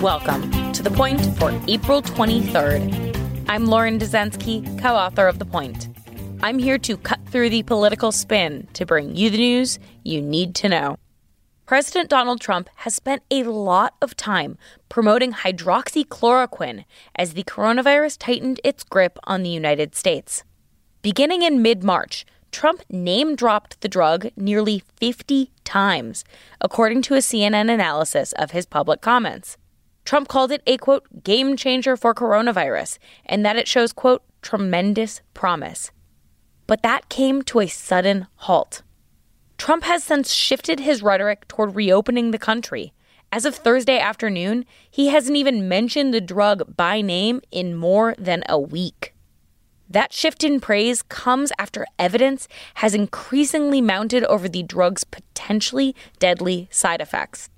Welcome to The Point for April 23rd. I'm Lauren Dezenski, co author of The Point. I'm here to cut through the political spin to bring you the news you need to know. President Donald Trump has spent a lot of time promoting hydroxychloroquine as the coronavirus tightened its grip on the United States. Beginning in mid March, Trump name dropped the drug nearly 50 times, according to a CNN analysis of his public comments. Trump called it a quote, game changer for coronavirus, and that it shows, quote, tremendous promise. But that came to a sudden halt. Trump has since shifted his rhetoric toward reopening the country. As of Thursday afternoon, he hasn't even mentioned the drug by name in more than a week. That shift in praise comes after evidence has increasingly mounted over the drug's potentially deadly side effects.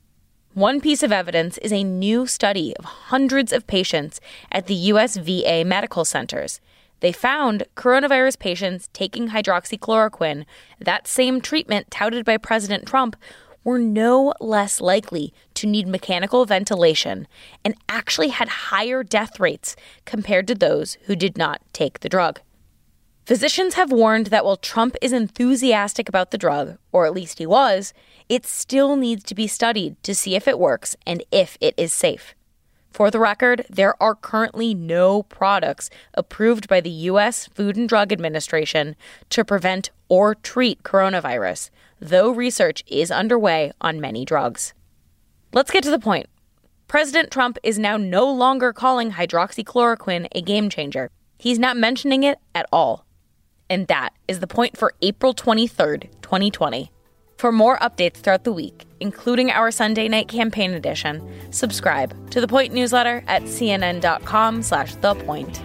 One piece of evidence is a new study of hundreds of patients at the US VA medical centers. They found coronavirus patients taking hydroxychloroquine, that same treatment touted by President Trump, were no less likely to need mechanical ventilation and actually had higher death rates compared to those who did not take the drug. Physicians have warned that while Trump is enthusiastic about the drug, or at least he was, it still needs to be studied to see if it works and if it is safe. For the record, there are currently no products approved by the U.S. Food and Drug Administration to prevent or treat coronavirus, though research is underway on many drugs. Let's get to the point. President Trump is now no longer calling hydroxychloroquine a game changer. He's not mentioning it at all. And that is the point for April 23rd, 2020. For more updates throughout the week, including our Sunday night campaign edition, subscribe to the Point newsletter at cnn.com slash thepoint.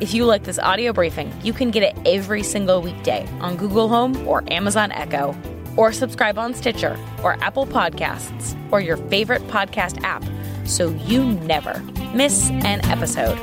If you like this audio briefing, you can get it every single weekday on Google Home or Amazon Echo, or subscribe on Stitcher or Apple Podcasts or your favorite podcast app so you never miss an episode.